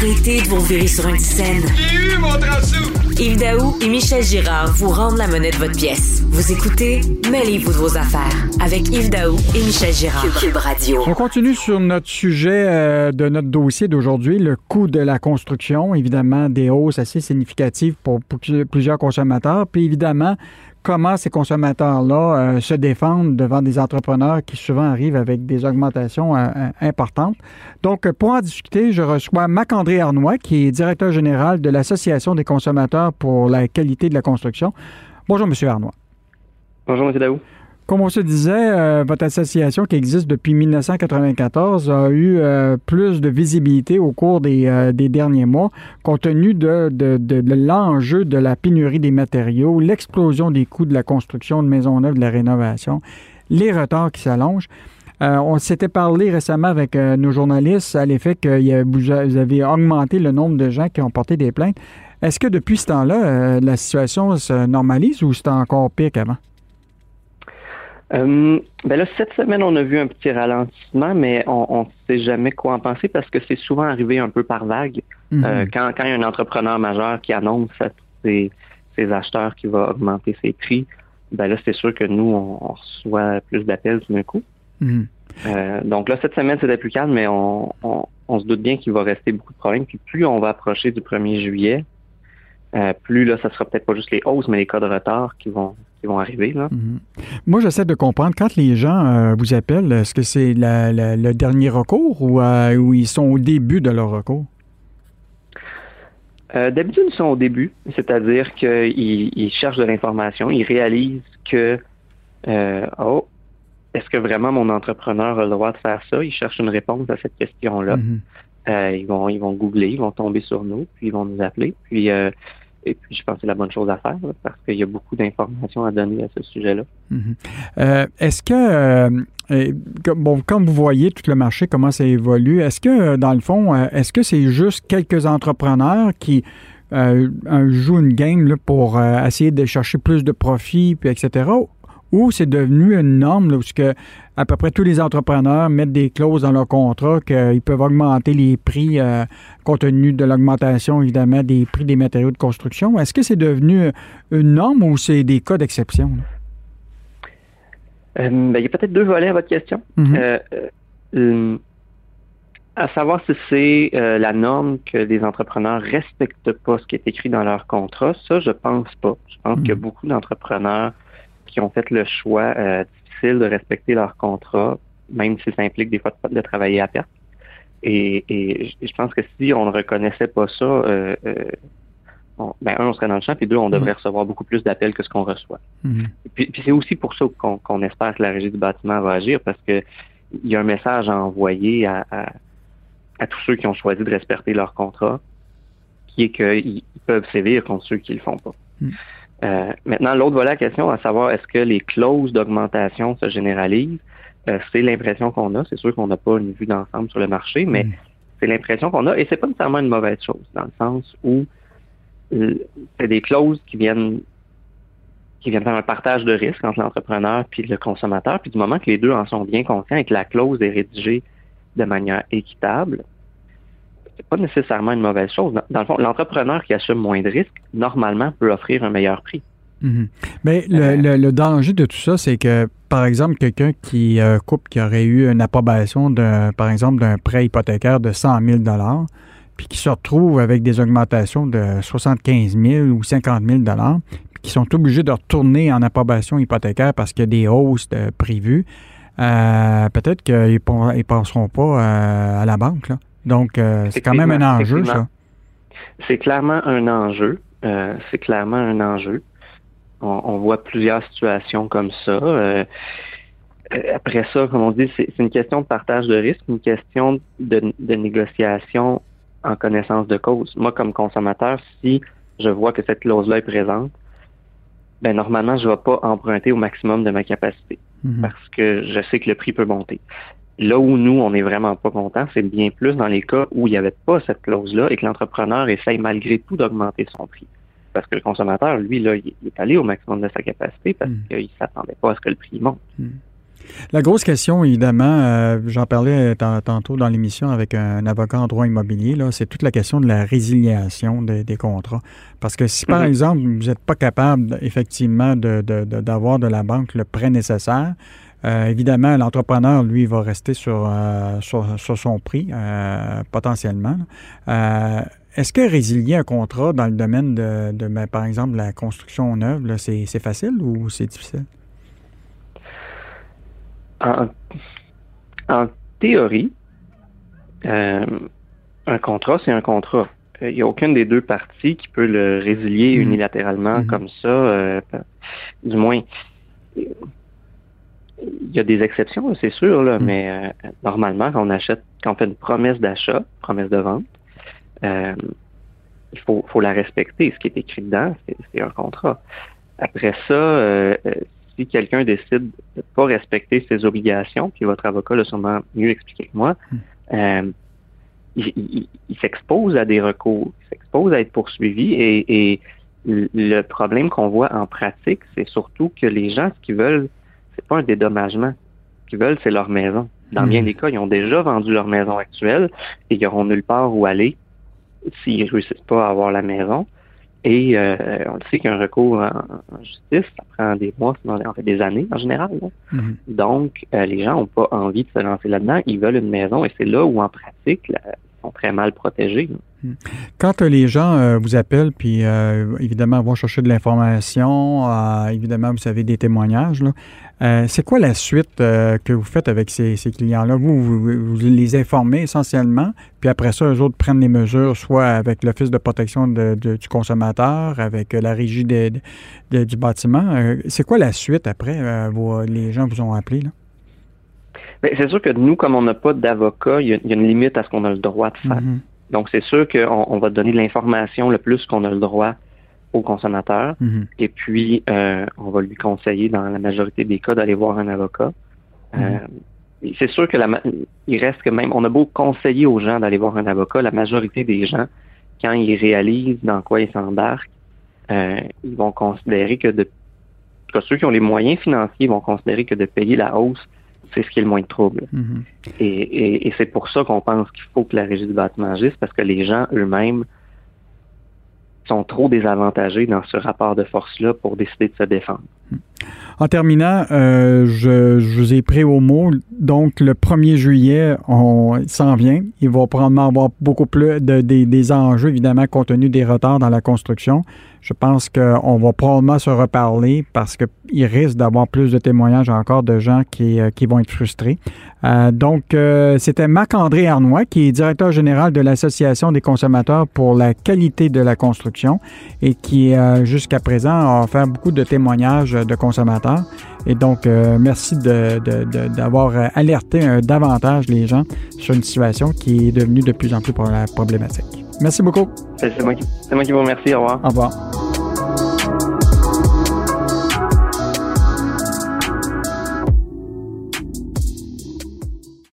Arrêtez de vous virer sur une scène. J'ai eu mon Yves Daou et Michel Girard vous rendent la monnaie de votre pièce. Vous écoutez Mêlez-vous de vos affaires avec Yves Daou et Michel Girard. Cube Radio. On continue sur notre sujet euh, de notre dossier d'aujourd'hui, le coût de la construction. Évidemment, des hausses assez significatives pour, pour plusieurs consommateurs. Puis évidemment, comment ces consommateurs-là euh, se défendent devant des entrepreneurs qui souvent arrivent avec des augmentations euh, euh, importantes. Donc, pour en discuter, je reçois Marc-André Arnois, qui est directeur général de l'Association des consommateurs pour la qualité de la construction. Bonjour, M. Arnois. Bonjour, M. Daou. Comme on se disait, euh, votre association qui existe depuis 1994 a eu euh, plus de visibilité au cours des, euh, derniers mois, compte tenu de, l'enjeu de la pénurie des matériaux, l'explosion des coûts de la construction de maisons neuves, de la rénovation, les retards qui s'allongent. on s'était parlé récemment avec nos journalistes à l'effet que vous avez augmenté le nombre de gens qui ont porté des plaintes. Est-ce que depuis ce temps-là, la situation se normalise ou c'est encore pire qu'avant? Euh, ben là, cette semaine, on a vu un petit ralentissement, mais on ne sait jamais quoi en penser parce que c'est souvent arrivé un peu par vague. Mhm. Euh, quand, quand il y a un entrepreneur majeur qui annonce à ses, acheteurs qu'il va augmenter ses prix, ben là, c'est sûr que nous, on, reçoit plus d'appels d'un coup. Mhm. Euh, donc là, cette semaine, c'était plus calme, mais on, on se doute bien qu'il va rester beaucoup de problèmes. Puis plus on va approcher du 1er juillet, euh, plus là, ça sera peut-être pas juste les hausses, mais les cas de retard qui vont qui vont arriver. Là. Mhm. Moi, j'essaie de comprendre, quand les gens euh, vous appellent, est-ce que c'est le dernier recours ou, euh, ils sont au début de leur recours? D'habitude, ils sont au début, c'est-à-dire qu'ils ils cherchent de l'information, ils réalisent que, oh, est-ce que vraiment mon entrepreneur a le droit de faire ça? Ils cherchent une réponse à cette question-là. Mhm. ils, vont, ils vont googler, ils vont tomber sur nous, puis ils vont nous appeler. Puis et puis, je pense que c'est la bonne chose à faire parce qu'il y a beaucoup d'informations à donner à ce sujet-là. Mhm. Euh, est-ce que, euh, bon, comme vous voyez tout le marché, comment ça évolue, est-ce que, dans le fond, euh, est-ce que c'est juste quelques entrepreneurs qui jouent une game pour essayer de chercher plus de profit, puis etc., ou c'est devenu une norme là, que à peu près tous les entrepreneurs mettent des clauses dans leur contrat qu'ils peuvent augmenter les prix euh, compte tenu de l'augmentation, évidemment, des prix des matériaux de construction. Est-ce que c'est devenu une norme ou c'est des cas d'exception? Euh, ben, il y a peut-être deux volets à votre question. Mm-hmm. Euh, à savoir si c'est la norme que les entrepreneurs respectent pas ce qui est écrit dans leur contrat, ça, je pense pas. Je pense a mm-hmm. beaucoup d'entrepreneurs qui ont fait le choix euh, difficile de respecter leur contrat, même si ça implique des fois de, travailler à perte. Et, je pense que si on ne reconnaissait pas ça, euh, euh, ben, un, on serait dans le champ, puis deux, on devrait mm-hmm. recevoir beaucoup plus d'appels que ce qu'on reçoit. Mm-hmm. Puis, c'est aussi pour ça qu'on espère que la régie du bâtiment va agir, parce que il y a un message à envoyer à, tous ceux qui ont choisi de respecter leur contrat, qui est qu'ils peuvent sévir contre ceux qui ne le font pas. Mm. Euh, maintenant, l'autre volet la question, à savoir est-ce que les clauses d'augmentation se généralisent, euh, c'est l'impression qu'on a. C'est sûr qu'on n'a pas une vue d'ensemble sur le marché, mais mm. c'est l'impression qu'on a, et c'est pas nécessairement une mauvaise chose, dans le sens où euh, c'est des clauses qui viennent qui viennent faire un partage de risque entre l'entrepreneur puis le consommateur, puis du moment que les deux en sont bien conscients et que la clause est rédigée de manière équitable, pas nécessairement une mauvaise chose. Dans, le fond, l'entrepreneur qui assume moins de risques, normalement, peut offrir un meilleur prix. Mhm. Mais euh, le, danger de tout ça, c'est que, par exemple, quelqu'un qui euh, coupe, qui aurait eu une approbation, de, par exemple, d'un prêt hypothécaire de 100 000 puis qui se retrouve avec des augmentations de 75 000 ou 50 000 puis qui sont obligés de retourner en approbation hypothécaire parce qu'il y a des hausses prévues, euh, peut-être qu'ils ne penseront pas à la banque. Là. Donc, euh, c'est quand même un enjeu, ça. C'est clairement un enjeu. Euh, c'est clairement un enjeu. On, voit plusieurs situations comme ça. Euh, après ça, comme on dit, c'est une question de partage de risque, une question de, négociation en connaissance de cause. Moi, comme consommateur, si je vois que cette clause-là est présente, ben normalement, je ne vais pas emprunter au maximum de ma capacité mhm. parce que je sais que le prix peut monter. Là où nous, on n'est vraiment pas content, c'est bien plus dans les cas où il n'y avait pas cette clause-là et que l'entrepreneur essaye malgré tout d'augmenter son prix. Parce que le consommateur, lui, là, il est allé au maximum de sa capacité parce hmm. qu'il ne s'attendait pas à ce que le prix monte. Hmm. La grosse question, évidemment, euh, j'en parlais tantôt dans l'émission avec un, avocat en droit immobilier, c'est toute la question de la résiliation des, contrats. Parce que si, par mhm. exemple, vous n'êtes pas capable, effectivement, d'avoir de, de, la banque le prêt nécessaire, euh, évidemment, l'entrepreneur, lui, va rester sur, euh, sur, son prix, potentiellement. Est-ce que résilier un contrat dans le domaine de, de ben, par exemple, la construction neuve, c'est facile ou c'est difficile? En, théorie, euh, un contrat, c'est un contrat. Il n'y a aucune des deux parties qui peut le résilier mm-hmm. unilatéralement mm-hmm. comme ça. Euh, du moins, il y a des exceptions, c'est sûr, là, mm. mais euh, normalement, quand on achète, quand on fait une promesse d'achat, promesse de vente, il faut, faut la respecter. Ce qui est écrit dedans, c'est un contrat. Après ça, si quelqu'un décide de ne pas respecter ses obligations, puis votre avocat l'a sûrement mieux expliqué que moi, hmm. euh, il, s'expose à des recours, il s'expose à être poursuivi et, le problème qu'on voit en pratique, c'est surtout que les gens, ce qu'ils veulent, c'est pas un dédommagement. Ce qu'ils veulent, c'est leur maison. Dans bien hmm. des cas, ils ont déjà vendu leur maison actuelle et ils n'auront nulle part où aller s'ils ne réussissent pas à avoir la maison. Et euh, on le sait qu'un recours en, justice, ça prend des mois, en fait des années en général. Mm-hmm. Donc, euh, les gens n'ont pas envie de se lancer là-dedans. Ils veulent une maison et c'est là où, en pratique, ils sont très mal protégés. Mm. Quand euh, les gens vous appellent, puis évidemment vont chercher de l'information, évidemment vous avez des témoignages, euh, c'est quoi la suite euh, que vous faites avec ces, clients-là? Vous, vous, les informez essentiellement, puis après ça, eux autres prennent les mesures, soit avec l'Office de protection du consommateur, avec euh, la régie du bâtiment. c'est quoi la suite après? les gens vous ont appelé? Là? C'est sûr que nous, comme on n'a pas d'avocat, il y, a une limite à ce qu'on a le droit de faire. Mm-hmm. Donc, c'est sûr qu'on on va donner de l'information le plus qu'on a le droit au consommateur. Mhm. Et puis, euh, on va lui conseiller, dans la majorité des cas, d'aller voir un avocat. Mhm. Euh, c'est sûr que la, il reste que même, on a beau conseiller aux gens d'aller voir un avocat, la majorité des gens, quand ils réalisent dans quoi ils s'embarquent, euh, ils vont considérer que de, que ceux qui ont les moyens financiers vont considérer que de payer la hausse, c'est ce qui est le moins de trouble. Mhm. Et, et c'est pour ça qu'on pense qu'il faut que la régie du bâtiment agisse, parce que les gens eux-mêmes sont trop désavantagés dans ce rapport de force-là pour décider de se défendre. En terminant, euh, je, vous ai pris au mot. Donc, le 1er juillet, on s'en vient. Il va probablement avoir beaucoup plus de, des enjeux, évidemment, compte tenu des retards dans la construction. Je pense qu'on va probablement se reparler parce qu'il risque d'avoir plus de témoignages encore de gens qui, euh, qui vont être frustrés. Euh, donc, euh, c'était Marc-André Arnois, qui est directeur général de l'Association des consommateurs pour la qualité de la construction et qui, jusqu'à présent, a fait beaucoup de témoignages de consommateurs. Et donc, merci d'avoir de, alerté davantage les gens sur une situation qui est devenue de plus en plus problématique. Merci beaucoup. C'est moi, qui vous remercie. Au revoir. Au revoir.